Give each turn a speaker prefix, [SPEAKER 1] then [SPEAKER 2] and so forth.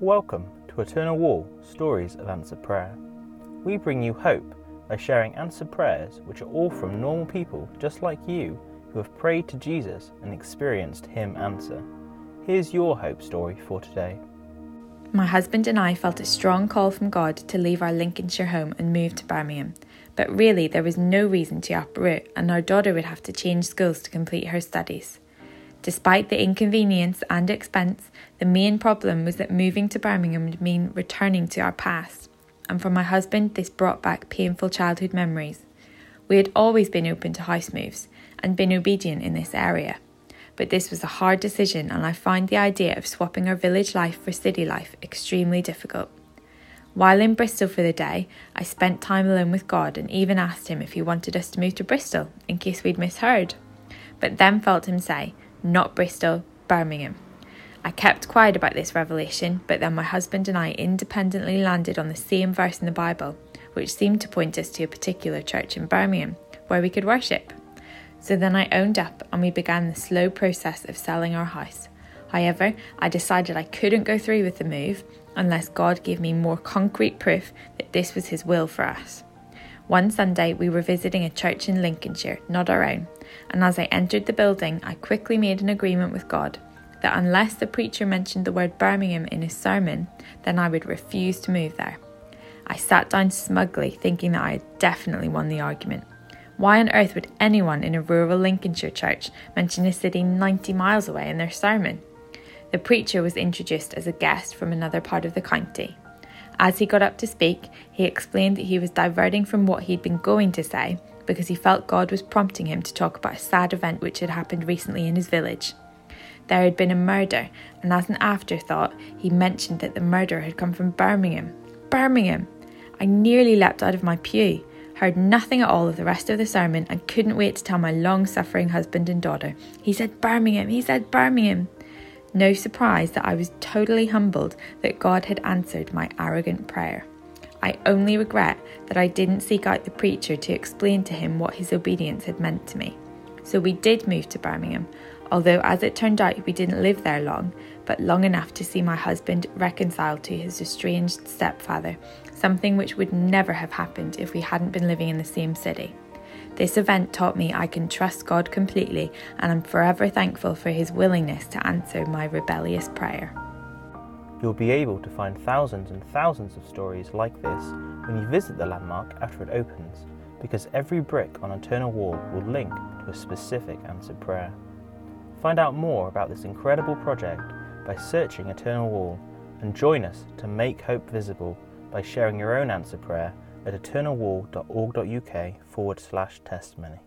[SPEAKER 1] Welcome to Eternal Wall Stories of Answered Prayer. We bring you hope by sharing answered prayers which are all from normal people just like you who have prayed to Jesus and experienced Him answer. Here's your hope story for today.
[SPEAKER 2] My husband and I felt a strong call from God to leave our Lincolnshire home and move to Birmingham, but really there was no reason to uproot, and our daughter would have to change schools to complete her studies. Despite the inconvenience and expense, the main problem was that moving to Birmingham would mean returning to our past, and for my husband, this brought back painful childhood memories. We had always been open to house moves and been obedient in this area, but this was a hard decision, and I found the idea of swapping our village life for city life extremely difficult. While in Bristol for the day, I spent time alone with God and even asked him if he wanted us to move to Bristol in case we'd misheard, but then felt him say, not Bristol, Birmingham. I kept quiet about this revelation, but then my husband and I independently landed on the same verse in the Bible, which seemed to point us to a particular church in Birmingham where we could worship. So then I owned up and we began the slow process of selling our house. However, I decided I couldn't go through with the move unless God gave me more concrete proof that this was His will for us. One Sunday, we were visiting a church in Lincolnshire, not our own, and as I entered the building, I quickly made an agreement with God that unless the preacher mentioned the word Birmingham in his sermon, then I would refuse to move there. I sat down smugly, thinking that I had definitely won the argument. Why on earth would anyone in a rural Lincolnshire church mention a city 90 miles away in their sermon? The preacher was introduced as a guest from another part of the county. As he got up to speak, he explained that he was diverting from what he'd been going to say because he felt God was prompting him to talk about a sad event which had happened recently in his village. There had been a murder, and as an afterthought, he mentioned that the murder had come from Birmingham. Birmingham! I nearly leapt out of my pew, heard nothing at all of the rest of the sermon, and couldn't wait to tell my long suffering husband and daughter. He said Birmingham, he said Birmingham. No surprise that I was totally humbled that God had answered my arrogant prayer. I only regret that I didn't seek out the preacher to explain to him what his obedience had meant to me. So we did move to Birmingham, although as it turned out, we didn't live there long, but long enough to see my husband reconciled to his estranged stepfather, something which would never have happened if we hadn't been living in the same city. This event taught me I can trust God completely, and I'm forever thankful for His willingness to answer my rebellious prayer.
[SPEAKER 1] You'll be able to find thousands and thousands of stories like this when you visit the landmark after it opens, because every brick on Eternal Wall will link to a specific answered prayer. Find out more about this incredible project by searching Eternal Wall and join us to make hope visible by sharing your own answer prayer at eternalwall.org.uk forward slash testimony.